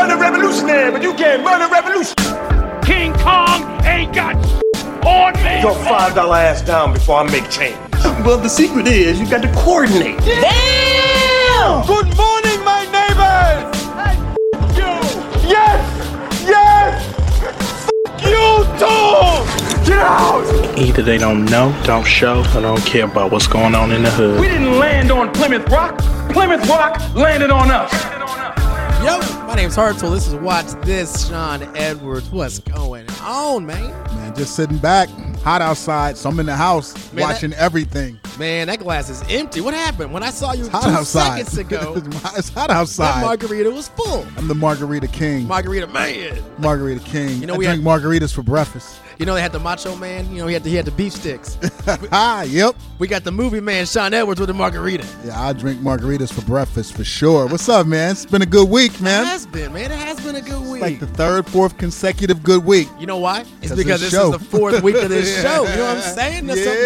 run a revolutionary, but you can't run a revolution. King Kong ain't got on me. Your five dollar ass down before I make change. Well, the secret is you got to coordinate. Damn! Good morning, my neighbors. F- you. Yes. Yes. F- you too. Get out. Either they don't know, don't show, or don't care about what's going on in the hood. We didn't land on Plymouth Rock. Plymouth Rock landed on us. Yo, my name's Hartzell. This is Watch This, Sean Edwards. What's going on, man? Man, just sitting back, hot outside, so I'm in the house Man, watching everything. Man, that glass is empty. What happened? When I saw you It's hot two outside. seconds ago, it's hot outside. that margarita was full. I'm the margarita king. Margarita man. margarita king. You know, I we drink margaritas for breakfast. You know they had the Macho Man. You know he had the, he had the beef sticks. Ah, yep. we got the movie man Sean Edwards with the margarita. Yeah, I drink margaritas for breakfast for sure. What's up, man? It's been a good week, man. It has been, man. It has been a good week. Like the third, fourth consecutive good week. you know why? It's 'Cause because this this is the fourth week of this show. You know what I'm saying? That's something.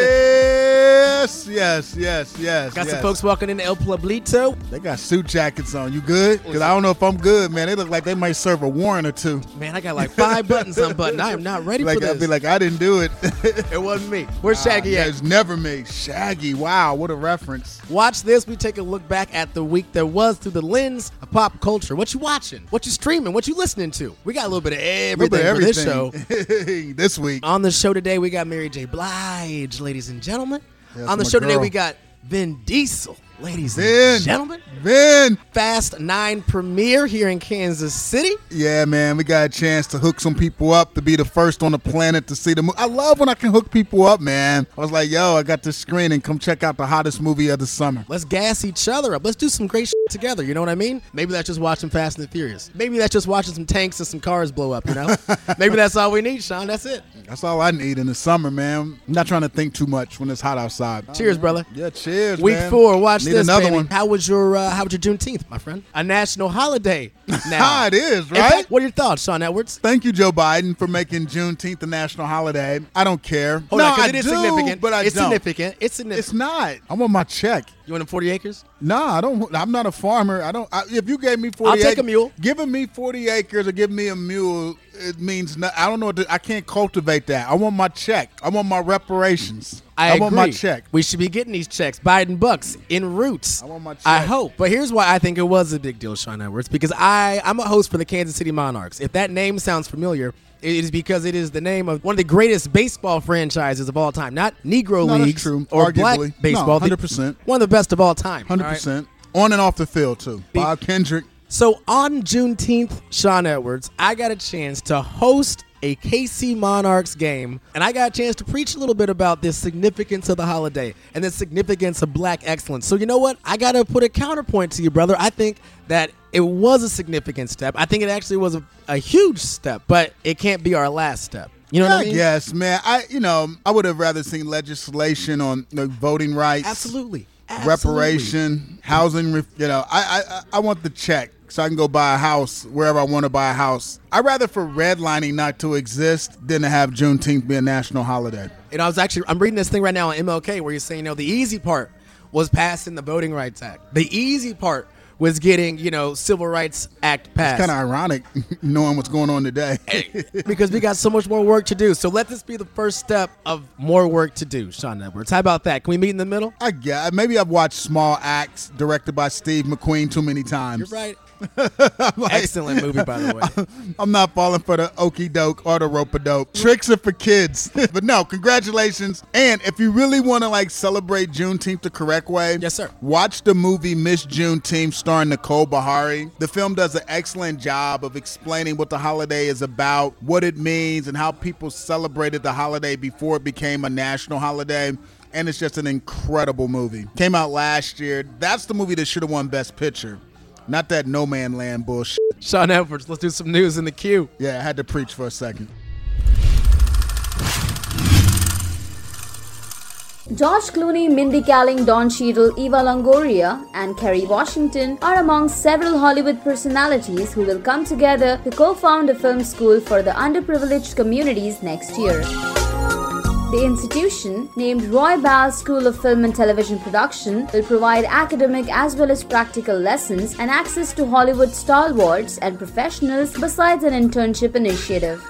Yes, yes, yes, yes. Got yes. some folks walking into El Pueblito. They got suit jackets on. You good? Because I don't know if I'm good, man. They look like they might serve a warrant or two. Man, I got like five buttons unbuttoned. I am not ready Like for this. Be like, I didn't do it. it wasn't me. Where's Shaggy yeah, at? it's never me. Shaggy. Wow, what a reference. Watch this. We take a look back at the week that was through the lens of pop culture. What you watching? What you streaming? What you listening to? We got a little bit of everything, Little for bit this show. this week. On the show today, we got Mary J. Blige, ladies and gentlemen. On the show today, we got Vin Diesel, ladies Vin. and gentlemen. Vin. Fast 9 premiere here in Kansas City. Yeah, man, we got a chance to hook some people up to be the first on the planet to see the movie. I love when I can hook people up, man. I was like, yo, I got this screening. Come check out the hottest movie of the summer. Let's gas each other up. Let's do some great shit together. You know what I mean? Maybe that's just watching Fast and the Furious. Maybe that's just watching some tanks and some cars blow up, you know? Maybe that's all we need, Sean. That's it. That's all I need in the summer, man. I'm not trying to think too much when it's hot outside. Cheers, brother. Yeah, cheers. Week man. four, watch Need this, another baby. one. How was your uh, How was your Juneteenth, my friend? A national holiday now. It is, right? fact, what are your thoughts, Sean Edwards? Thank you, Joe Biden, for making Juneteenth a national holiday. I don't care. Hold no, on, 'cause I it is do, significant. but I it's don't. significant. It's significant. It's not. I want my check. you want them 40 acres? No, I don't. I'm not a farmer. I don't. I, if you gave me 40 I'll take ac- a mule. Giving me 40 acres or giving me a mule, it means no, I don't know. I can't cultivate that. I want my check. I want my reparations. I, want agree. my check. We should be getting these checks, Biden bucks, in roots. I want my check. I hope. But here's why I think it was a big deal, Sean Edwards, because I, I'm a host for the Kansas City Monarchs. If that name sounds familiar, it is because it is the name of one of the greatest baseball franchises of all time. Not Negro No, leagues true. or Arguably. black baseball. The- 100%. One of the best of all time. Hundred all right? percent on and off the field too. Bob Kendrick. So on Juneteenth, Sean Edwards, I got a chance to host a KC Monarchs game, and I got a chance to preach a little bit about the significance of the holiday and the significance of black excellence. So you know what? I got to put a counterpoint to you, brother. I think that it was a significant step. I think it actually was a, a huge step, but it can't be our last step. You know what I mean? Yes, man. I you know I would have rather seen legislation on you know, voting rights, Absolutely. Absolutely. reparation, housing. You know, I, I I want the check so I can go buy a house wherever I want to buy a house. I'd rather for redlining not to exist than to have Juneteenth be a national holiday. And I was actually I'm reading this thing right now on MLK where you're saying, you know, the easy part was passing the Voting Rights Act. The easy part was getting, you know, Civil Rights Act passed. Kind of ironic knowing what's going on today. because we got so much more work to do. So let this be the first step of more work to do, Sean Edwards. How about that? Can we meet in the middle? I guess maybe I've watched Small Axe directed by Steve McQueen too many times. You're right. Excellent movie, by the way. I'm not falling for the okey doke or the rope a dope. Tricks are for kids. but no, congratulations. And if you really want to like celebrate Juneteenth the correct way, Yes, sir. Watch the movie Miss Juneteenth starring Nicole Beharie. The film does an excellent job of explaining what the holiday is about, what it means, and how people celebrated the holiday before it became a national holiday. And it's just an incredible movie. Came out last year. That's the movie that should have won Best Picture. Not that Nomadland bullshit. Sean Edwards, let's do some news in the queue. Yeah, I had to preach for a second. George Clooney, Mindy Kaling, Don Cheadle, Eva Longoria, and Kerry Washington are among several Hollywood personalities who will come together to co found a film school for the underprivileged communities next year. The institution, named Roybal School of Film and Television Production, will provide academic as well as practical lessons and access to Hollywood stalwarts and professionals besides an internship initiative.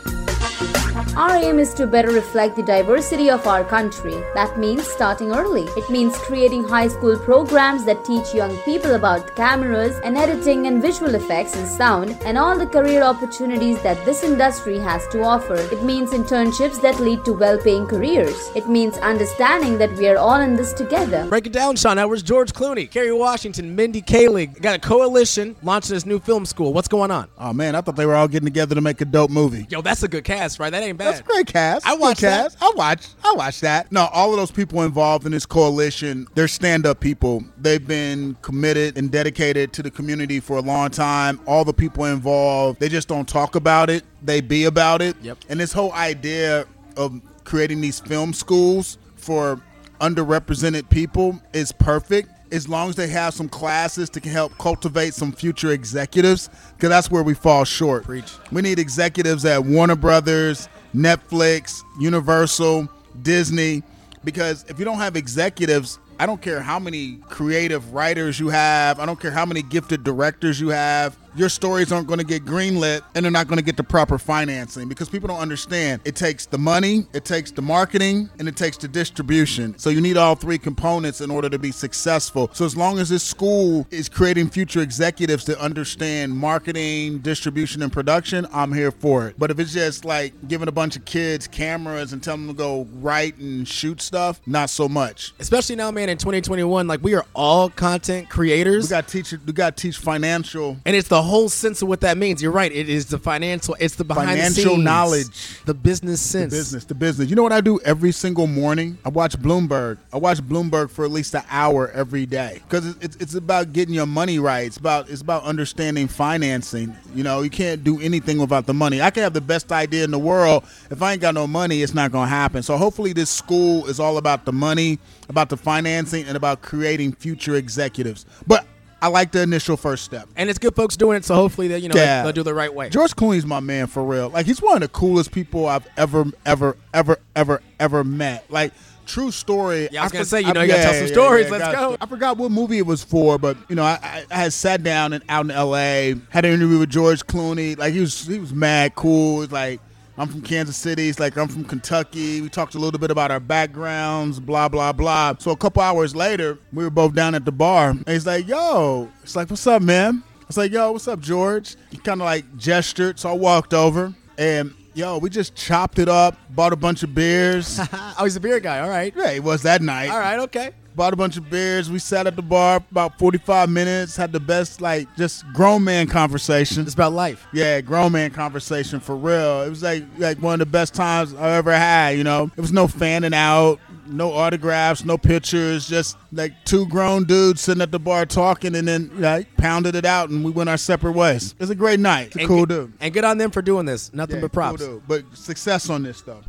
Our aim is to better reflect the diversity of our country. That means starting early. It means creating high school programs that teach young people about cameras and editing and visual effects and sound and all the career opportunities that this industry has to offer. It means internships that lead to well paying careers. It means understanding that we are all in this together. Break it down, Sean Edwards, George Clooney, Kerry Washington, Mindy Kaling. Got a coalition launching this new film school. What's going on? Oh man, I thought they were all getting together to make a dope movie. Yo, that's a good cast, right? That ain't bad. That's a great cast. I Good watched that. I watch. I watch that. No, all of those people involved in this coalition, they're stand-up people. They've been committed and dedicated to the community for a long time. All the people involved, they just don't talk about it. They be about it. Yep. And this whole idea of creating these film schools for underrepresented people is perfect as long as they have some classes to help cultivate some future executives because that's where we fall short Preach. we need executives at warner brothers netflix universal disney because if you don't have executives i don't care how many creative writers you have i don't care how many gifted directors you have your stories aren't going to get greenlit and they're not going to get the proper financing because people don't understand. It takes the money it takes the marketing and it takes the distribution. So you need all three components in order to be successful. So as long as this school is creating future executives that understand marketing distribution and production i'm here for it. But if it's just like giving a bunch of kids cameras and telling them to go write and shoot stuff not so much. Especially now, man, in 2021, like we are all content creators. we got to teach we got to teach financial. And it's the whole sense of what that means. You're right. It is the financial. It's the behind the Financial scenes, knowledge. the business sense. business the business you know what i do every single morning i watch bloomberg i watch bloomberg for at least an hour every day because it's, it's about getting your money right it's about it's about understanding financing you know you can't do anything without the money i can have the best idea in the world if i ain't got no money it's not gonna happen so hopefully this school is all about the money about the financing and about creating future executives but i like the initial first step And it's good folks doing it, so hopefully they, you know, Yeah. they'll do the right way. George Clooney's my man for real. Like he's one of the coolest people I've ever, ever, ever, ever, ever met. Like true story. Yeah, I was gonna for- say, you know, you gotta tell some stories. Let's go. I forgot what movie it was for, but you know, I, I, I had sat down and out in L.A. had an interview with George Clooney. Like he was, he was mad cool. Like. I'm from Kansas City. It's like I'm from Kentucky. We talked a little bit about our backgrounds, blah blah blah. So a couple hours later, we were both down at the bar, and he's like, "Yo," it's like, "What's up, man?" I was like, "Yo, what's up, George?" He kind of like gestured, so I walked over, and yo, we just chopped it up, bought a bunch of beers. oh, he's a beer guy. All right. yeah, it was that night. All right. Okay. Bought a bunch of beers. We sat at the bar about 45 minutes, had the best, like, just grown man conversation. It's about life. Yeah, grown man conversation for real. It was like like one of the best times I ever had. You know, it was no fanning out, no autographs, no pictures, just like two grown dudes sitting at the bar talking, and then like pounded it out, and we went our separate ways. It was a great night. It's a And cool good- dude. And good on them for doing this. Nothing Yeah, but props. Cool dude. But success on this though.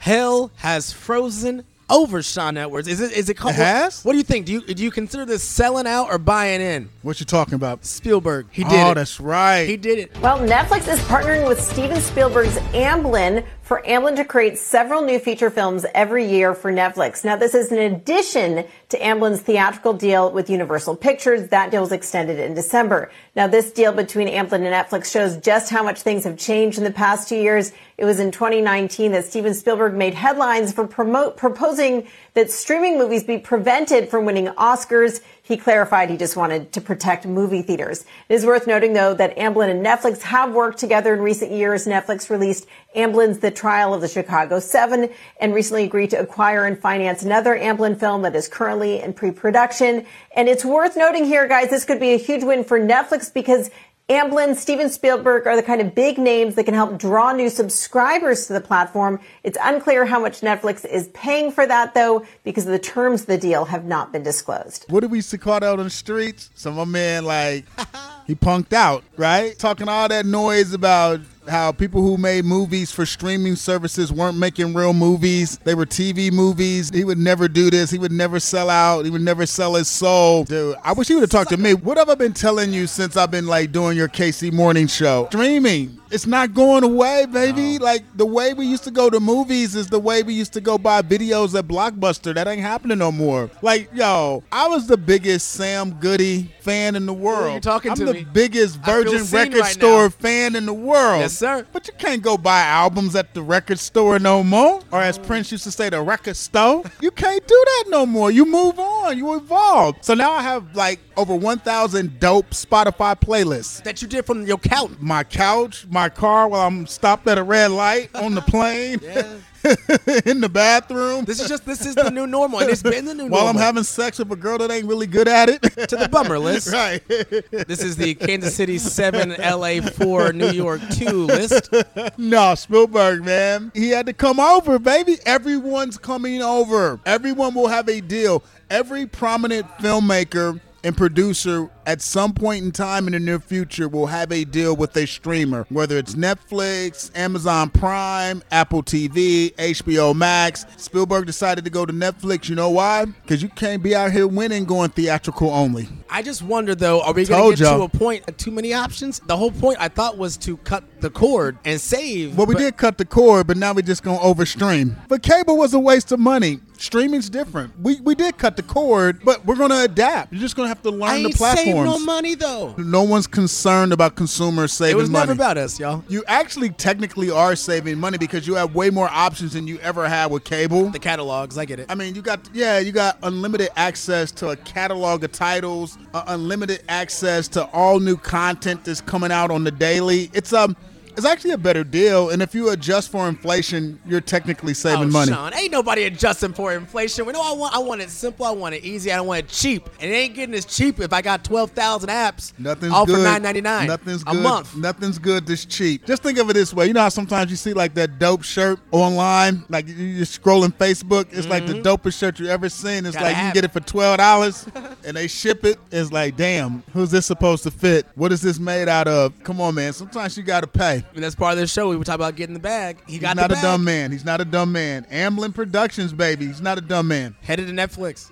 Hell has frozen over Sean Edwards. Is it? Is it? Called, It has? What do you think? Do you do you consider this selling out or buying in? What you talking about? Spielberg. He did oh, it. that's right. He did it. Well, Netflix is partnering with Steven Spielberg's Amblin for Amblin to create several new feature films every year for Netflix. Now, this is in addition to Amblin's theatrical deal with Universal Pictures. That deal was extended in December. Now, this deal between Amblin and Netflix shows just how much things have changed in the past two years. It was in 2019 that Steven Spielberg made headlines for promote, proposing that streaming movies be prevented from winning Oscars. He clarified he just wanted to protect movie theaters. It is worth noting, though, that Amblin and Netflix have worked together in recent years. Netflix released Amblin's The Trial of the Chicago Seven and recently agreed to acquire and finance another Amblin film that is currently in pre-production. And it's worth noting here, guys, this could be a huge win for Netflix because Amblin, Steven Spielberg are the kind of big names that can help draw new subscribers to the platform. It's unclear how much Netflix is paying for that, though, because the terms of the deal have not been disclosed. what did we to call out on the streets? So my man, like, he punked out, right? Talking all that noise about how people who made movies for streaming services weren't making real movies. They were TV movies. He would never do this. He would never sell out. He would never sell his soul. Dude, I wish he would have talked to me. What have I been telling you since I've been like doing your KC morning show? Streaming. It's not going away, baby. Like the way we used to go to movies is the way we used to go buy videos at Blockbuster. That ain't happening no more. Like, yo, I was the biggest Sam Goody fan in the world. you talking I'm to the me. biggest Virgin record right store now. fan in the world. Yes, sir. But you can't go buy albums at the record store no more. Or as Prince used to say, the record store. You can't do that no more. You move on. You evolve. So now I have like over 1,000 dope Spotify playlists. That you did from your couch. My couch, my car while I'm stopped at a red light on the plane, in the bathroom. This is just this is the new normal, and it's been the new while normal. While I'm having sex with a girl that ain't really good at it. to the bummer list. right. This is the Kansas City seven, LA four, New York two list. No, Spielberg, man. He had to come over, baby. Everyone's coming over. Everyone will have a deal. Every prominent filmmaker and producer at some point in time in the near future will have a deal with a streamer, whether it's Netflix, Amazon Prime, Apple TV, HBO Max. Spielberg decided to go to Netflix. You know why? Because you can't be out here winning going theatrical only. I just wonder though, are we going to get to a point of too many options? The whole point I thought was to cut the cord and save. Well, we but did cut the cord, but now we're just gonna overstream. But cable was a waste of money. Streaming's different. We we did cut the cord, but we're gonna adapt. You're just gonna have to learn the platform. Platforms. no money though. No one's concerned about consumers saving money. It was money. never about us, y'all. you actually technically are saving money because you have way more options than you ever had with cable. The catalogs, I get it. I mean, you got yeah, you got unlimited access to a catalog of titles, uh, unlimited access to all new content that's coming out on the daily. It's um, it's actually a better deal, and if you adjust for inflation, you're technically saving oh, money. Sean, ain't nobody adjusting for inflation. We know I want. I want it simple. I want it easy. I don't want it cheap. And it ain't getting as cheap if I got twelve thousand apps. Nothing's all good. for nine ninety nine. Nothing's a good. month. Nothing's good this cheap. Just think of it this way. You know how sometimes you see like that dope shirt online, like you- you're scrolling Facebook. It's like the dopest shirt you ever seen. It's Mm-hmm. Gotta like you can get it for twelve dollars, and they ship it. It's like, damn, who's this supposed to fit? What is this made out of? Come on, man. Sometimes you got to pay. And that's part of the show. We were talking about getting the bag. He He's got not a bag. dumb man. He's not a dumb man. Amblin Productions, baby. He's not a dumb man. Headed to Netflix.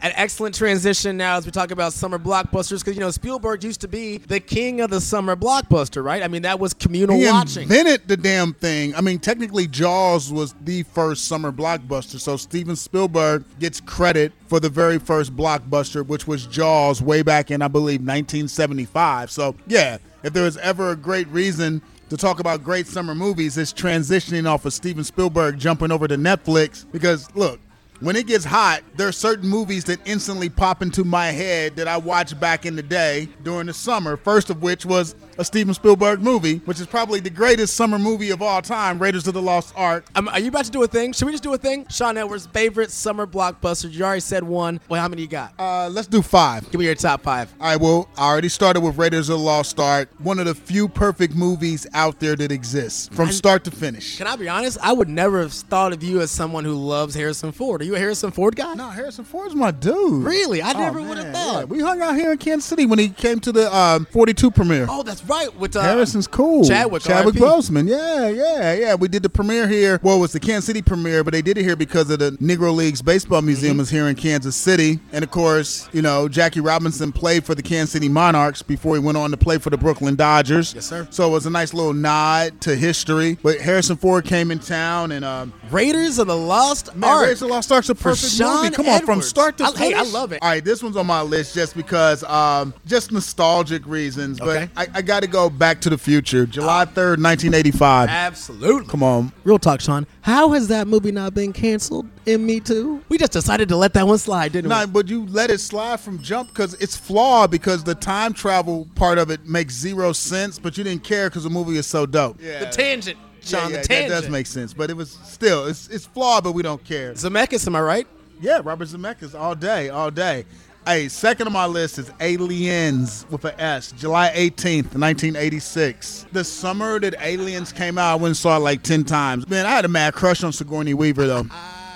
An excellent transition now as we talk about summer blockbusters because you know Spielberg used to be the king of the summer blockbuster, right? I mean that was communal He watching. invented the damn thing. I mean, technically, Jaws was the first summer blockbuster. So Steven Spielberg gets credit for the very first blockbuster, which was Jaws, way back in I believe 1975. So yeah, if there was ever a great reason to talk about great summer movies, it's transitioning off of Steven Spielberg jumping over to Netflix. Because look. When it gets hot, there are certain movies that instantly pop into my head that I watched back in the day during the summer. First of which was a Steven Spielberg movie, which is probably the greatest summer movie of all time, Raiders of the Lost Ark. Um, are you about to do a thing? Should we just do a thing? Sean Edwards' favorite summer blockbuster. You already said one. Well, how many you got? Uh, let's do five. Give me your top five. All right, well, I already started with Raiders of the Lost Ark, one of the few perfect movies out there that exists from start to finish. Can I be honest? I would never have thought of you as someone who loves Harrison Ford. You a Harrison Ford guy? No, Harrison Ford's my dude. Really? I Oh, never would have thought. yeah. We hung out here in Kansas City when he came to the um, 42 premiere. Oh, that's right. With uh, Harrison's cool. Chadwick, Chadwick. Boseman. Yeah, yeah, yeah. We did the premiere here. Well, it was the Kansas City premiere, but they did it here because of the Negro Leagues Baseball Museum Mm-hmm. is here in Kansas City. And of course, you know, Jackie Robinson played for the Kansas City Monarchs before he went on to play for the Brooklyn Dodgers. Yes, sir. So it was a nice little nod to history. But Harrison Ford came in town and um, Raiders of the Lost Man, Ark. Raiders of the Lost Ark's a For perfect Sean movie. Come on, from start to I- hey, finish. I love it. All right, this one's on my list just because, um, just nostalgic reasons. But Okay. I, I got to go back to the future, July third, nineteen eighty-five. Absolutely. Come on, Real talk, Sean. How has that movie not been canceled in Me Too? We just decided to let that one slide, didn't Nah, we? No, but you let it slide from jump because it's flawed because the time travel part of it makes zero sense, but you didn't care because the movie is so dope. Yeah, The tangent, Sean. yeah, the tangent. that does make sense, but it was still it's it's flawed, but we don't care. Zemeckis, am I right? Yeah, Robert Zemeckis all day, all day. Hey, second on my list is Aliens with an S, July 18th, 1986. The summer that Aliens came out, I went and saw it like 10 times. Man, I had a mad crush on Sigourney Weaver, though.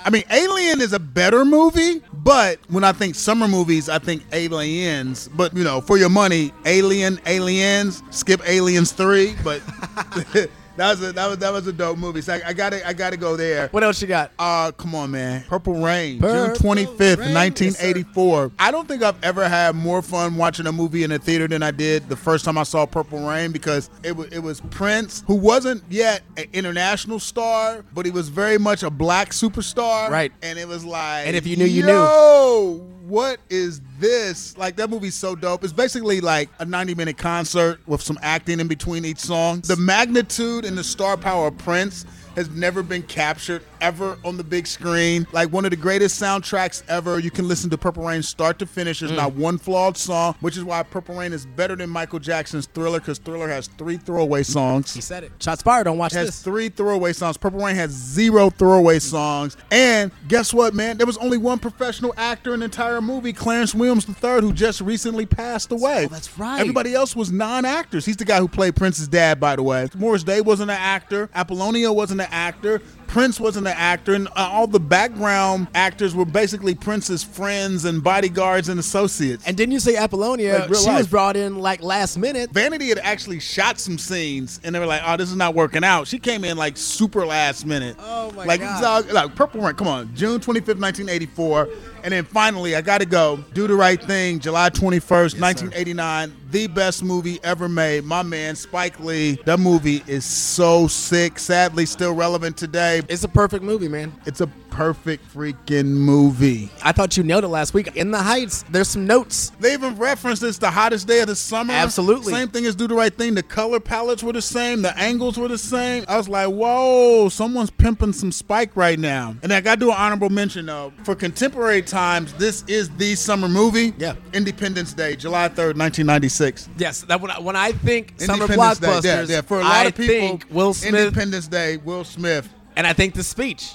I mean, Alien is a better movie, but when I think summer movies, I think Aliens. But, you know, for your money, Alien, Aliens, skip Aliens 3, but That was a that was that was a dope movie. So I, I gotta I gotta go there. What else you got? Uh, come on, man. Purple Rain, Purple June 25th, Rain, 1984. I don't think I've ever had more fun watching a movie in a theater than I did the first time I saw Purple Rain because it was it was Prince, who wasn't yet an international star, but he was very much a black superstar. Right. And it was like, And if you knew, you knew. What is this? Like that movie's so dope. It's basically like a 90 minute concert with some acting in between each song. The magnitude and the star power of Prince has never been captured ever on the big screen. Like one of the greatest soundtracks ever. You can listen to Purple Rain start to finish. There's mm. not one flawed song, which is why Purple Rain is better than Michael Jackson's Thriller because Thriller has three throwaway songs. He said it. Shots fired. Don't watch it Has this. three throwaway songs. Purple Rain has zero throwaway songs. And guess what, man? There was only one professional actor in the entire movie, Clarence Williams III, who just recently passed away. Oh, that's right. Everybody else was non-actors. He's the guy who played Prince's dad, by the way. Morris Day wasn't an actor. Apollonia wasn't an actor. Prince wasn't an actor, and uh, all the background actors were basically Prince's friends and bodyguards and associates. And didn't you say Apollonia? Like she life. was brought in like last minute. Vanity had actually shot some scenes, and they were like, "Oh, this is not working out." She came in like super last minute. Oh, my like, God. so- like Purple Rain. Come on, June twenty fifth, nineteen eighty four, and then finally, I got to go. Do the right thing, July twenty first, nineteen eighty nine. The best movie ever made. My man Spike Lee. That movie is so sick. Sadly, still relevant today. It's a perfect movie, man. It's a perfect freaking movie. I thought you nailed it last week. In the Heights, there's some notes. They even referenced it's the hottest day of the summer. Absolutely. Same thing as Do the Right Thing. The color palettes were the same. The angles were the same. I was like, whoa, someone's pimping some Spike right now. And I got to do an honorable mention, though. For contemporary times, this is the summer movie. Yeah. Independence Day, July 3rd, 1996. Yes, that when I, when I think summer Independence Day. blockbusters, Yeah, yeah. For a lot I of people, think Will Smith, Independence Day, Will Smith. and I think the speech.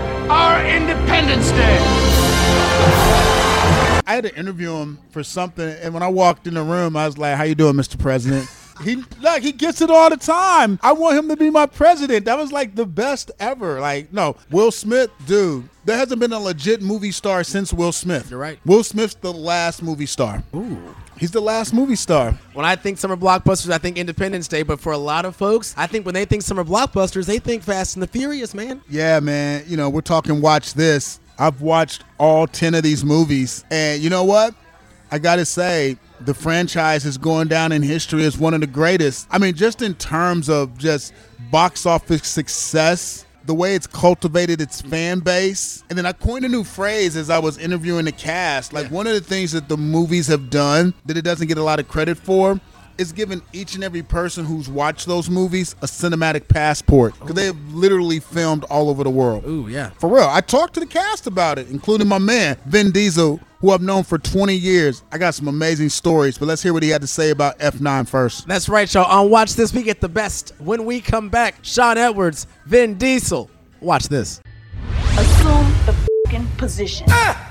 our Independence Day. I had to interview him for something, and when I walked in the room, I was like, "How you doing, Mr. President?" He like he gets it all the time. I want him to be my president. That was like the best ever. Like no, Will Smith, dude. There hasn't been a legit movie star since Will Smith. You're right. Will Smith's the last movie star. Ooh. He's the last movie star. When I think summer blockbusters, I think Independence Day. But for a lot of folks, I think when they think summer blockbusters, they think Fast and the Furious, man. Yeah, man. You know, we're talking watch this. I've watched all 10 of these movies. And you know what? I got to say, the franchise is going down in history as one of the greatest. I mean, just in terms of just box office success, the way it's cultivated its fan base. And then I coined a new phrase as I was interviewing the cast. Like, one of the things that the movies have done that it doesn't get a lot of credit for is giving each and every person who's watched those movies a cinematic passport because they have literally filmed all over the world. Ooh, yeah. For real. I talked to the cast about it, including my man, Vin Diesel, who I've known for 20 years. I got some amazing stories, but let's hear what he had to say about F9 first. That's right, y'all. On Watch This, we get the best. When we come back, Sean Edwards, Vin Diesel. Watch this. Assume the fucking position. Ah!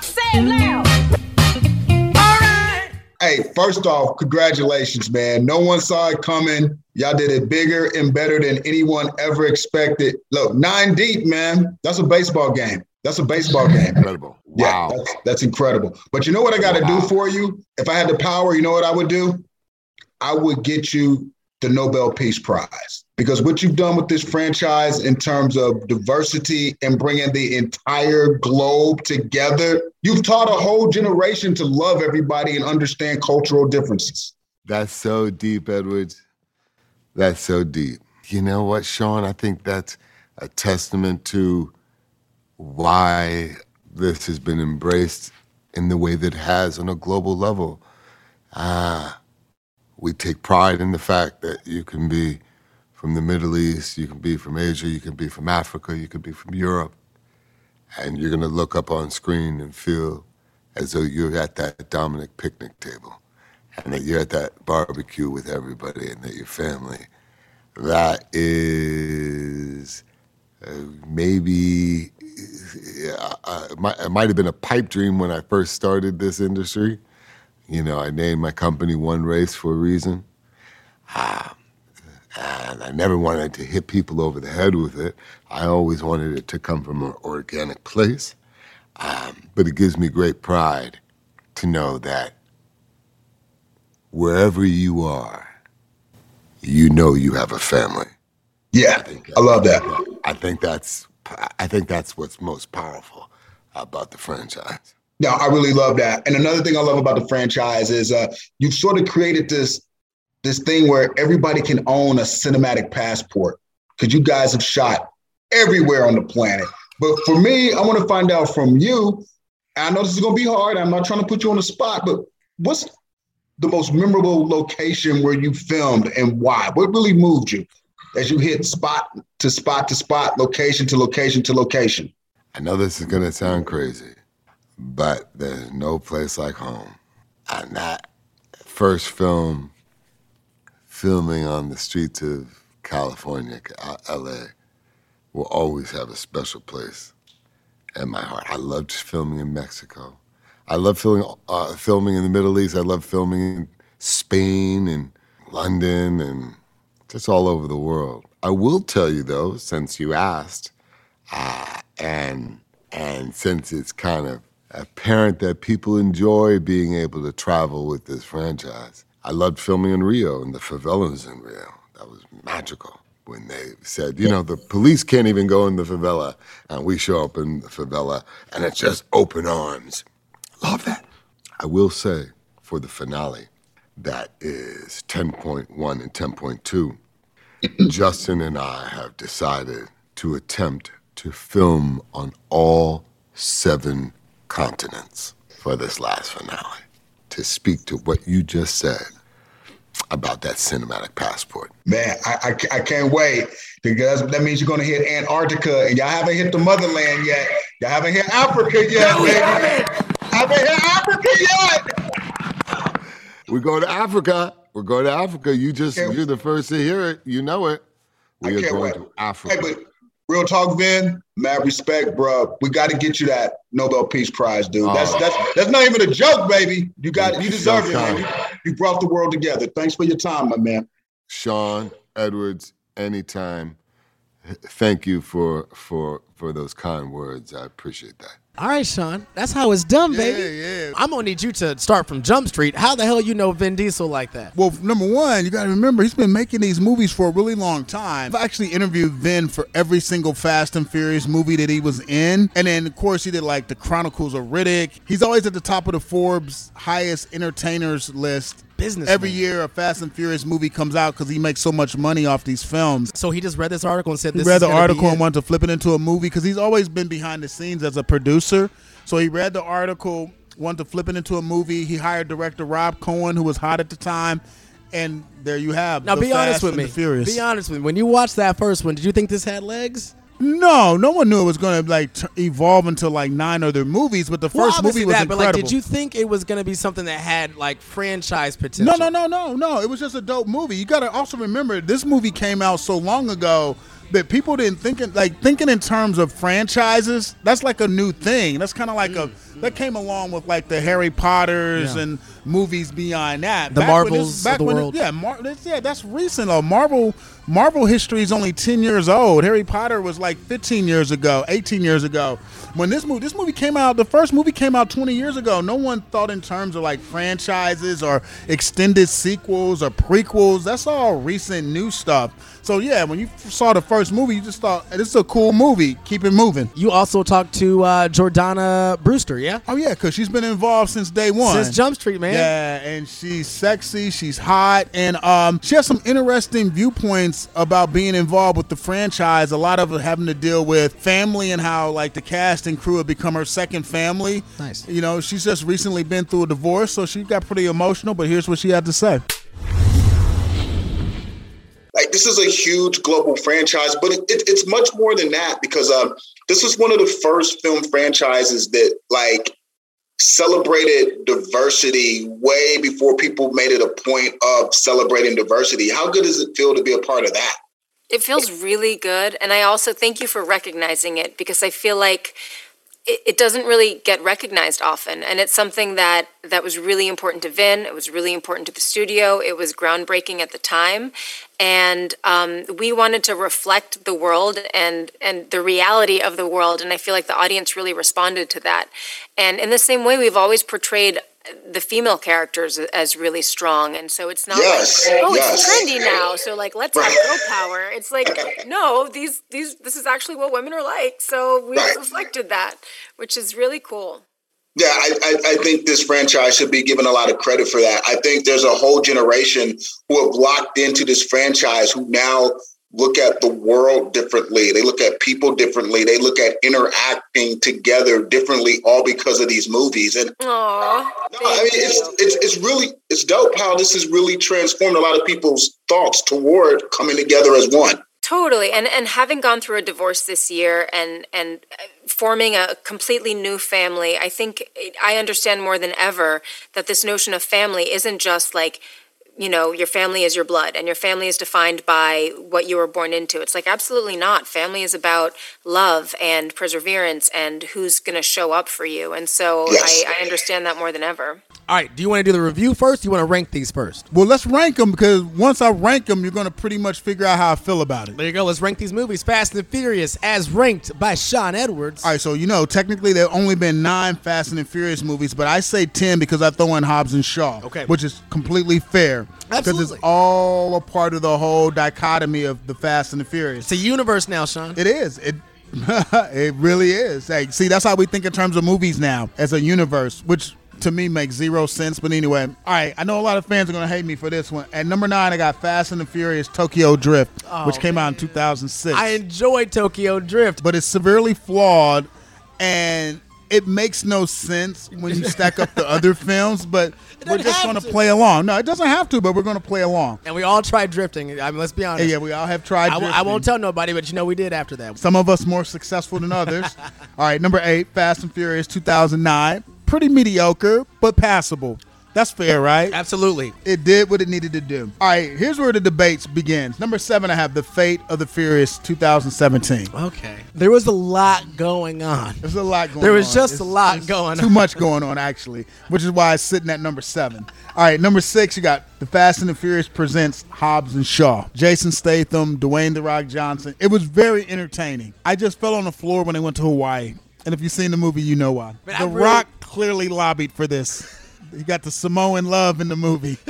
Say it loud. All right. Hey, first off, congratulations, man. No one saw it coming. Y'all did it bigger and better than anyone ever expected. Look, nine deep, man. That's a baseball game. That's a baseball game. Incredible. Yeah, that's, that's incredible. But you know what I got to do for you? If I had the power, you know what I would do? I would get you the Nobel Peace Prize because what you've done with this franchise in terms of diversity and bringing the entire globe together, you've taught a whole generation to love everybody and understand cultural differences. That's so deep, Edwards. That's so deep. You know what, Sean? I think that's a testament to why this has been embraced in the way that it has on a global level. Ah, we take pride in the fact that you can be from the Middle East, you can be from Asia, you can be from Africa, you can be from Europe, and you're going to look up on screen and feel as though you're at that Dominic picnic table and that you're at that barbecue with everybody and that you're family. that is maybe uh, it, might, it might have been a pipe dream when I first started this industry. You know, I named my company One Race for a reason. Ah, and I never wanted to hit people over the head with it. I always wanted it to come from an organic place. Um, but it gives me great pride to know that wherever you are, you know you have a family. Yeah, I, I love that. I think that's I think that's what's most powerful about the franchise. Yeah, I really love that. And another thing I love about the franchise is uh, you've sort of created this this thing where everybody can own a cinematic passport because you guys have shot everywhere on the planet. But for me, I want to find out from you. I know this is going to be hard. I'm not trying to put you on the spot, but what's the most memorable location where you filmed and why? What really moved you as you hit spot to spot to spot, location to location to location? I know this is going to sound crazy, but there's no place like home. And that first film, filming on the streets of California, LA, will always have a special place in my heart. I loved filming in Mexico. I love filming, uh, filming in the Middle East. I love filming in Spain and London and just all over the world. I will tell you though, since you asked, uh, and and since it's kind of apparent that people enjoy being able to travel with this franchise, I loved filming in Rio and the favelas in Rio. That was magical when they said, you know, the police can't even go in the favela, and we show up in the favela, and it's just open arms. Love that. I will say for the finale, that is 10.1 and 10.2. Justin and I have decided to attempt to film on all seven continents for this last finale to speak to what you just said about that cinematic passport. Man, I, I, I can't wait because that means you're going to hit Antarctica and y'all haven't hit the motherland yet. Y'all haven't hit Africa yet, no, baby. Haven't hit Africa yet. We go to Africa. We're going to Africa. You just you're the first to hear it. You know it. We are going wait. to Africa. Hey, but real talk, Vin. Mad respect, bro. We got to get you that Nobel Peace Prize, dude. Oh. That's oh. that's that's not even a joke, baby. You got you deserve it, man. You brought the world together. Thanks for your time, my man. Sean Edwards, anytime. Thank you for for for those kind words. I appreciate that. All right, Sean. That's how it's done, baby. Yeah, yeah. I'm gonna need you to start from Jump Street. How the hell you know Vin Diesel like that? Well, number one, you got to remember he's been making these movies for a really long time. I've actually interviewed Vin for every single Fast and Furious movie that he was in, and then of course he did like the Chronicles of Riddick. He's always at the top of the Forbes highest entertainers list business. Every year, a Fast and Furious movie comes out because he makes so much money off these films. So he just read this article and said, "This." He read the article and wanted to flip it into a movie because he's always been behind the scenes as a producer. So he read the article, wanted to flip it into a movie. He hired director Rob Cohen, who was hot at the time. And there you have. Now, be honest with me. Be honest with me. When you watched that first one, did you think this had legs? No, no one knew it was going to like t- evolve into like nine other movies. But the well, first movie was that, incredible. But like, did you think it was going to be something that had like franchise potential? No, no, no, no, no. It was just a dope movie. You got to also remember this movie came out so long ago that people didn't think in, like thinking in terms of franchises. That's like a new thing. That's kind of like mm. a that came along with like the Harry Potters yeah. and movies beyond that. The back Marvels this, back of the world. It, yeah, Mar- yeah, that's recent. Though. Marvel Marvel history is only ten years old. Harry Potter was like fifteen years ago, eighteen years ago. When this movie this movie came out, the first movie came out twenty years ago. No one thought in terms of like franchises or extended sequels or prequels. That's all recent new stuff. So yeah, when you saw the first movie, you just thought this is a cool movie. Keep it moving. You also talked to uh, Jordana Brewster, yeah? Oh yeah, because she's been involved since day one. Since Jump Street, man. Yeah, and she's sexy, she's hot, and um, she has some interesting viewpoints about being involved with the franchise. A lot of it having to deal with family and how like the cast and crew have become her second family. Nice. You know, she's just recently been through a divorce, so she got pretty emotional. But here's what she had to say like this is a huge global franchise, but it, it, it's much more than that because um, this was one of the first film franchises that like celebrated diversity way before people made it a point of celebrating diversity. How good does it feel to be a part of that? It feels really good. And I also thank you for recognizing it because I feel like it, doesn't really get recognized often. And it's something that, that was really important to Vin. It was really important to the studio. It was groundbreaking at the time. And um, we wanted to reflect the world and, and the reality of the world. And I feel like the audience really responded to that. And in the same way, we've always portrayed the female characters as really strong and so it's not Yes, like oh yes. it's trendy now so like let's have girl power it's like no these these this is actually what women are like so we Right. reflected that which is really cool Yeah, I, I, I think this franchise should be given a lot of credit for that. I think there's a whole generation who have locked into this franchise who now look at the world differently. They look at people differently. They look at interacting together differently, all because of these movies. And Aww, no, I mean, it's it's it's really it's dope how this has really transformed a lot of people's thoughts toward coming together as one. Totally, and and having gone through a divorce this year and and uh, forming a completely new family, I think I understand more than ever that this notion of family isn't just like you know your family is your blood and your family is defined by what you were born into. It's like absolutely not. Family is about love and perseverance and who's going to show up for you. And so Yes. I, I understand that more than ever. All right, do you want to do the review first? Do you want to rank these first? Well, let's rank them because once I rank them, you're going to pretty much figure out how I feel about it. There you go. Let's rank these movies. Fast and Furious, as ranked by Sean Edwards. All right, so you know, technically there have only been nine Fast and Furious movies, but I say ten because I throw in Hobbs and Shaw. Okay. which is completely fair because it's all a part of the whole dichotomy of the Fast and the Furious. It's a universe now, Sean. It is. It it really is. Hey, see, that's how we think in terms of movies now as a universe, which to me makes zero sense. But anyway, all right. I know a lot of fans are gonna hate me for this one. At number nine, I got Fast and the Furious Tokyo Drift, Oh, which came out in 2006. I enjoyed Tokyo Drift, but it's severely flawed, and it makes no sense when you stack up the other films. But we're just gonna play along. No, it doesn't have to, but we're gonna play along. and we all tried drifting. I mean, let's be honest. Yeah, yeah, we all have tried. I, w- I drifting. won't tell nobody, but you know we did after that. Some of us more successful than others. All right, number eight, Fast and Furious 2009. Pretty mediocre, but passable. That's fair, right? Absolutely. It did what it needed to do. All right, here's where the debates begins. Number seven, I have The Fate of the Furious 2017. Okay. There was a lot going on. There's a lot going on. There was just It's- a lot it's going Too on. much going on, actually, which is why it's sitting at number seven. All right, number six, you got The Fast and the Furious presents Hobbs and Shaw. Jason Statham, Dwayne The Rock Johnson. It was very entertaining. I just fell on the floor when they went to Hawaii. And if you've seen the movie, you know why. Man, I the really- Rock clearly lobbied for this. He got the Samoan love in the movie.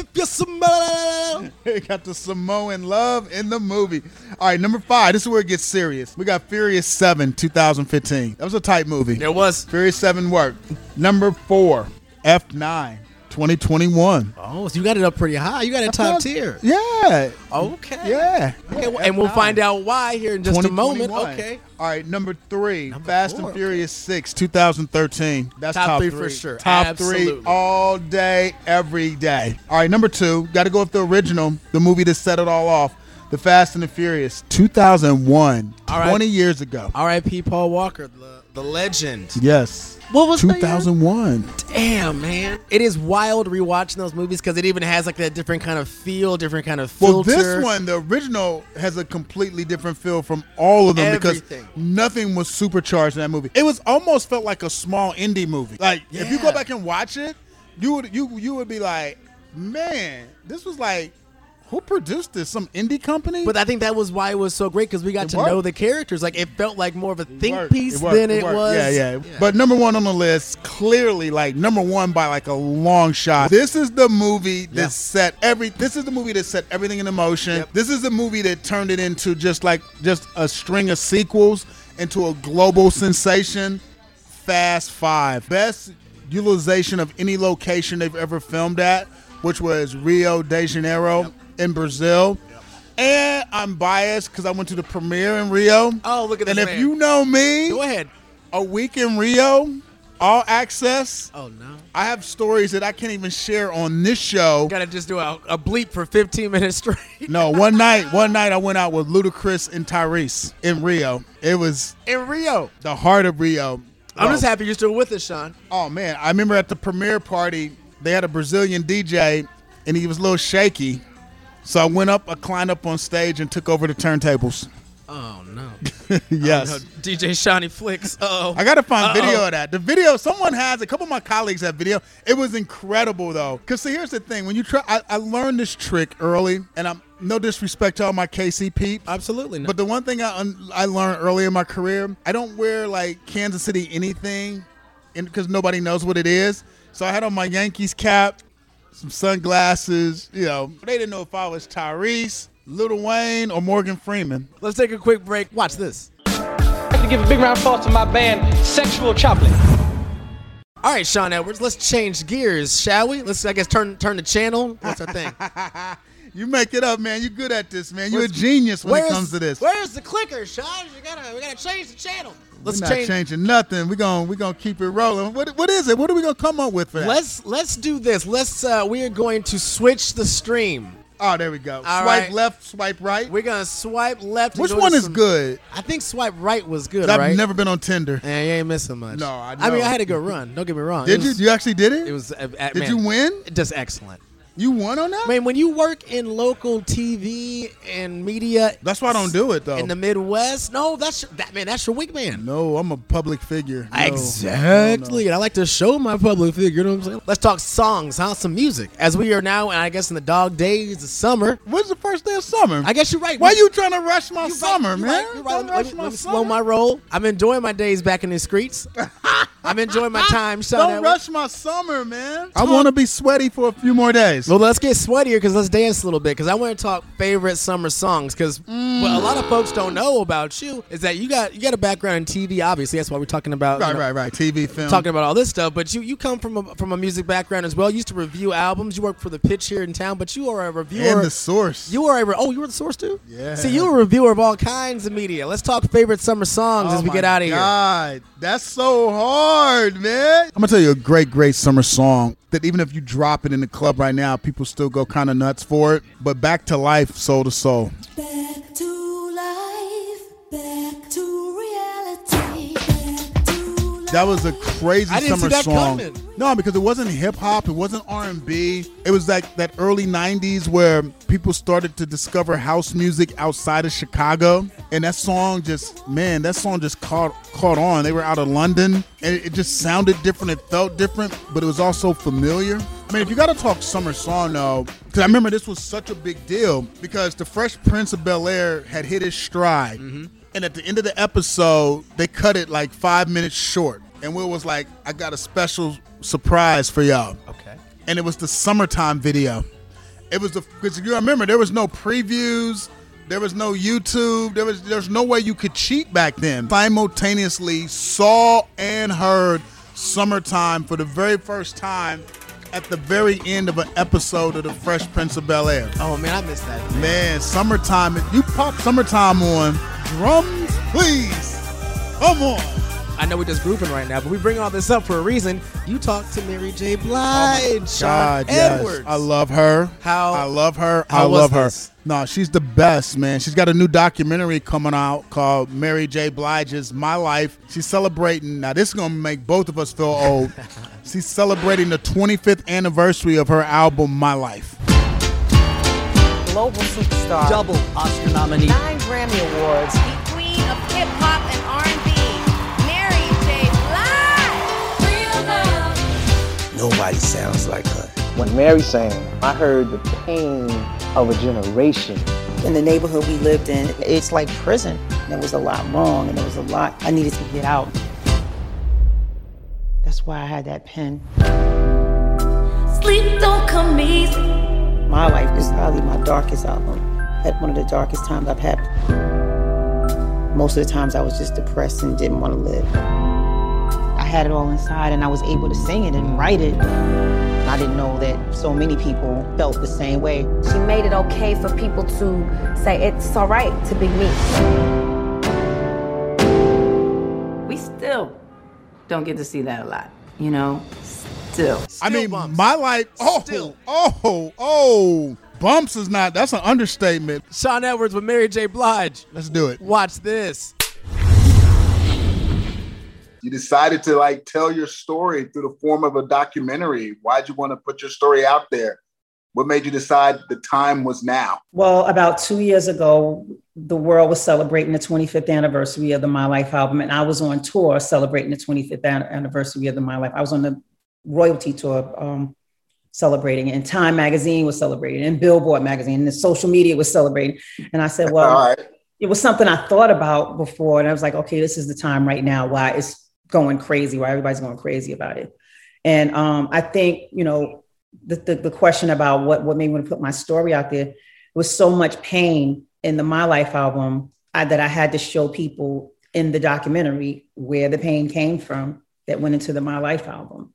he got the Samoan love in the movie. All right, number five. This is where it gets serious. We got Furious 7, 2015. That was a tight movie. It was. Furious 7 worked. Number four, F9, 2021. Oh, so you got it up pretty high. You got it top tier. Yeah. Okay. Yeah. Okay, well, and we'll find out why here in just a moment. Okay. All right, number three, Fast and Furious 6, 2013. That's Top top, three for sure. Top Absolutely. three all day, every day. All right, number two, got to go with the original, the movie that set it all off. The Fast and the Furious, 2001, All right. 20 years ago. R.I.P. Paul Walker, the, the legend. Yes. What was the year? 2001. Damn, man. It is wild rewatching those movies because it even has like that different kind of feel, different kind of filter. Well, this one, the original, has a completely different feel from all of them Everything. because nothing was supercharged in that movie. It was almost felt like a small indie movie. Like if you go back and watch it, you would you you would be like, man, this was like, who produced this? Some indie company? But I think that was why it was so great because we got It to worked. know the characters. Like it felt like more of a think worked. piece worked. than it, worked. was. Yeah, yeah, But number one on the list, clearly like number one by like a long shot. This is the movie that Yeah. set every. This is the movie that set everything in motion. This is the movie that turned it into just like just a string of sequels into a global sensation. Fast Five, best utilization of any location they've ever filmed at, which was Rio de Janeiro in Brazil. And I'm biased because I went to the premiere in Rio. Oh, look at that! And this if you know me, Go ahead. a week in Rio, all access. Oh no. I have stories that I can't even share on this show. Got to just do a, a bleep for 15 minutes straight. No, one night, one night I went out with Ludacris and Tyrese in Rio. It was In Rio. the heart of Rio. I'm just happy you're still with us, Sean. Oh man, I remember at the premiere party they had a Brazilian DJ and he was a little shaky. So I went up, I climbed up on stage and took over the turntables. Oh no. yes. Oh, no. DJ Shawnee Flicks. Oh. I gotta find Uh-oh. video of that. The video, someone has. A couple of my colleagues have video. It was incredible though. Cause see, here's the thing: when you try, I, I learned this trick early, and I'm no disrespect to all my KC peeps. Absolutely not. But the one thing I I learned early in my career, I don't wear like Kansas City anything, because nobody knows what it is. So I had on my Yankees cap, some sunglasses. You know, they didn't know if I was Tyrese, Lil Wayne, or Morgan Freeman. Let's take a quick break. Watch this. I'd like to give a big round of applause to my band, Sexual Chocolate. All right, Sean Edwards. Let's change gears, shall we? Let's, I guess, turn turn the channel. What's our thing? You make it up, man. You're good at this, man. You're a genius when it comes to this. Where's the clicker, Sean? You gotta, we gotta change the channel. Let's We're not change. changing nothing. We're gonna we're gonna keep it rolling. What what is it? What are we gonna come up with for that? Let's let's do this. Let's. Uh, we are going to switch the stream. Oh, there we go. All swipe right. left, swipe right. We're gonna swipe left. Which go one is some- good? I think swipe right was good. I've right? never been on Tinder. Yeah, you ain't missing much. No, I I mean. I had a good run. Don't get me wrong. Did It you? You actually did it? It was. Uh, uh, Did man, you win? Just excellent. You won on that? I mean, when you work in local TV and media, That's why I don't do it though. in the Midwest, no, that's that man. That's your wingman. no, I'm a public figure. No, Exactly. no, no. And I like to show my public figure. You know what I'm saying? Let's talk songs, huh? Some music. As we are now, and I guess in the dog days of summer. When's the first day of summer? I guess you're right. Why are you trying to rush my you're right, summer, you're man? right, you're right. Let me, rush let me- my let me summer. slow my roll. I'm enjoying my days back in the streets. I'm enjoying my time. Don't rush my summer, man. I want to be sweaty for a few more days. Well, let's get sweatier because let's dance a little bit. Because I want to talk favorite summer songs. Because what a lot of folks don't know about you is that you got you got a background in TV. Obviously, that's why we're talking about you Right, know, right, right. TV, film. talking about all this stuff. But you you come from a, from a music background as well. You used to review albums. You work for the Pitch here in town. But you are a reviewer. and the source. you are a re- oh you were the source too. Yeah. See, you're a reviewer of all kinds of media. Let's talk favorite summer songs oh as Oh we get out of here. God, that's so hard, man. I'm gonna tell you a great, great summer song that even if you drop it in the club right now, people still go kind of nuts for it. But back to life, Soul II Soul. That was a crazy I didn't see summer that song. coming. No, because it wasn't hip hop, it wasn't R and B. It was like that early '90s where people started to discover house music outside of Chicago, and that song just, man, that song just caught caught on. They were out of London, and it, it just sounded different. It felt different, but it was also familiar. I mean, if you got to talk summer song though, because I remember this was such a big deal because the Fresh Prince of Bel Air had hit his stride. Mm-hmm. And at the end of the episode, they cut it like five minutes short. And Will was like, I got a special surprise for y'all. Okay. And it was the summertime video. It was the because if you remember there was no previews, there was no YouTube, there was there's no way you could cheat back then. Simultaneously saw and heard summertime for the very first time at the very end of an episode of the Fresh Prince of Bel Air. Oh man, I missed that. Man, summertime. You pop summertime on drums, please. Come on. I know we're just grouping right now, but we bring all this up for a reason. You talked to Mary J. Blige, Sean God, yes. I love her. How- I love her. how I was love her. this? No, she's the best, man. She's got a new documentary coming out called Mary J. Blige's My Life. She's celebrating. Now, this is gonna make both of us feel old. she's celebrating the 25th anniversary of her album My Life. global superstar, Double Oscar nominee. nine Grammy Awards. the queen of hip hop and Nobody sounds like her. When Mary sang, I heard the pain of a generation. in the neighborhood we lived in, it's like prison. There was a lot wrong and there was a lot I needed to get out. That's why I had that pen. Sleep don't come easy. My life is probably my darkest album. At one of the darkest times I've had. Most of the times I was just depressed and didn't want to live. I had it all inside and I was able to sing it and write it. I didn't know that so many people felt the same way. She made it okay for people to say it's all right to be me. We still don't get to see that a lot, you know? Still. I mean, my life. Oh, oh, oh. Bumps is not. That's an understatement. Sean Edwards with Mary J. Blige. Let's do it. Watch this. You decided to like tell your story through the form of a documentary. Why'd you want to put your story out there? What made you decide the time was now? Well, about two years ago, the world was celebrating the 25th anniversary of the My Life album, and I was on tour celebrating the 25th anniversary of the My Life. I was on the royalty tour um, celebrating and Time Magazine was celebrating, and Billboard Magazine, and the social media was celebrating. And I said, well, right. it was something I thought about before, and I was like, okay, this is the time right now why it's going crazy, why everybody's going crazy about it. And um, I think, you know, the, the, the question about what, what made me want to put my story out there was so much pain in the My Life album I, that I had to show people in the documentary where the pain came from that went into the My Life album.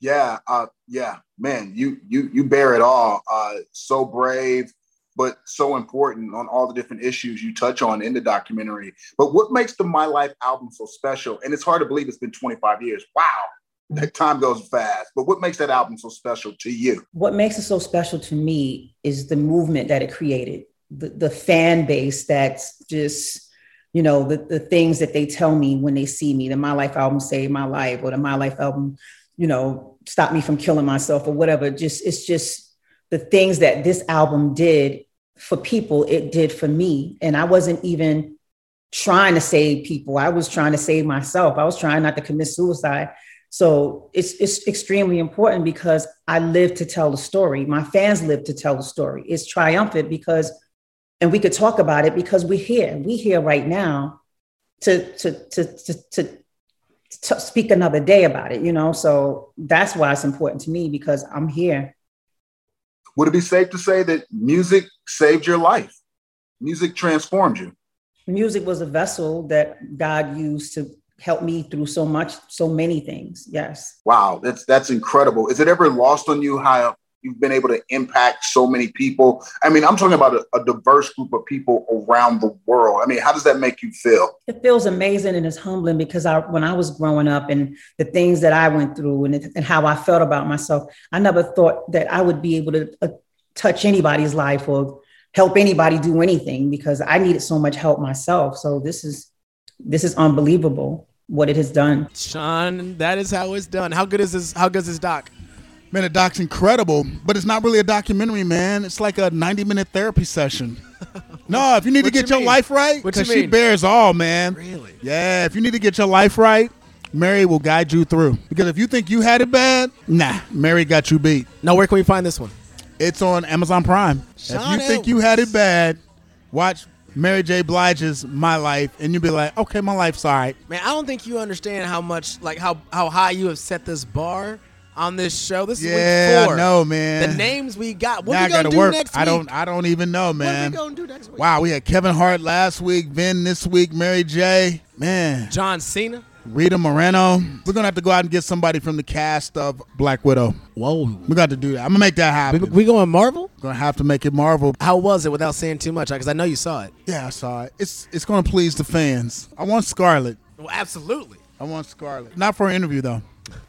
Yeah, uh, yeah, man, you you you bear it all. Uh, so brave, but so important on all the different issues you touch on in the documentary. But what makes the My Life album so special? And it's hard to believe it's been 25 years. Wow, that time goes fast. But what makes that album so special to you? What makes it so special to me is the movement that it created, the, the fan base that's just, you know, the, the things that they tell me when they see me. The My Life album saved my life, or the My Life album, you know, stopped me from killing myself, or whatever. Just it's just the things that this album did for people, it did for me. And I wasn't even trying to save people. I was trying to save myself. I was trying not to commit suicide. So it's it's extremely important because I live to tell the story. My fans live to tell the story. It's triumphant because, and we could talk about it because we're here. We're here right now to to to to, to, speak another day about it. You know, so that's why it's important to me because I'm here. Would it be safe to say that music saved your life? Music transformed you. Music was a vessel that God used to help me through so much, so many things. Yes. Wow, that's that's incredible. Is it ever lost on you how you've been able to impact so many people? I mean, I'm talking about a, a diverse group of people around the world. I mean, how does that make you feel? It feels amazing and it's humbling because I, when I was growing up and the things that I went through and, it, and how I felt about myself, I never thought that I would be able to uh, touch anybody's life or help anybody do anything because I needed so much help myself. So this is this is unbelievable what it has done. Sean, that is how it's done. How good is this? How good is this doc? Man, the doc's incredible, but it's not really a documentary, man. It's like a 90 minute therapy session. no, if you need to get you your mean? life right, because she bears all, man. Really? Yeah, if you need to get your life right, Mary will guide you through. Because if you think you had it bad, nah, Mary got you beat. Now, where can we find this one? It's on Amazon Prime. Sean if you think you had it bad, watch Mary J. Blige's My Life, and you'll be like, okay, my life's all right. Man, I don't think you understand how much, like how how high you have set this bar on this show. This is Yeah, week four. I know, man. The names we got. What now we gonna do work. next I don't. I don't even know, man. What man. we gonna do next week? Wow, we had Kevin Hart last week, Ben this week, Mary J. Man, John Cena. Rita Moreno. We're gonna have to go out and get somebody from the cast of Black Widow. Whoa, we got to do that. I'm gonna make that happen. We, we going Marvel? Gonna have to make it Marvel. How was it without saying too much? Because I know you saw it. Yeah, I saw it. It's it's gonna please the fans. I want Scarlett. Well, absolutely. I want Scarlett. Not for an interview though.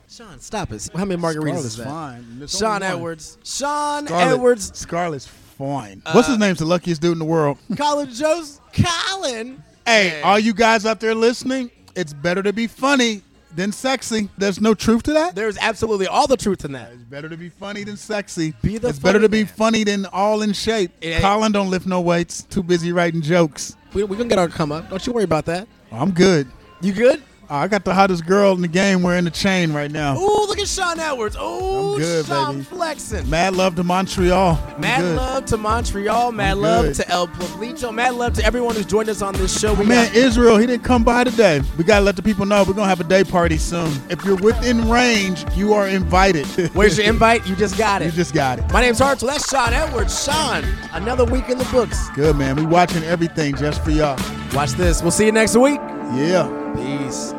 Sean, stop it. How many margaritas Scarlett's is that? fine. There's Sean only one. Edwards. Sean Scarlett- Edwards. Scarlett's fine. What's his Uh, name's the luckiest dude in the world? Colin Jost. Colin. Hey, all you guys out there listening, it's better to be funny than sexy. There's no truth to that. There's absolutely all the truth in that. It's better to be funny than sexy. Be the it's better to be funny than all in shape. Yeah. Colin don't lift no weights. Too busy writing jokes. We, we gonna get our come up. Don't you worry about that. I'm good. You good? Uh, I got the hottest girl in the game wearing the chain right now. Ooh, look at Sean Edwards. Ooh, I'm good, Sean baby. flexing. Mad love to Montreal. I'm Mad good. love to Montreal. Mad I'm love good. to El Pueblito. Mad love to everyone who's joined us on this show. We man got- Israel, he didn't come by today. We gotta let the people know we're gonna have a day party soon. If you're within range, you are invited. Where's your invite? You just got it. You just got it. My name's Hartzell. That's Sean Edwards. Sean, another week in the books. Good man. We watching everything just for y'all. Watch this. We'll see you next week. Yeah. Peace.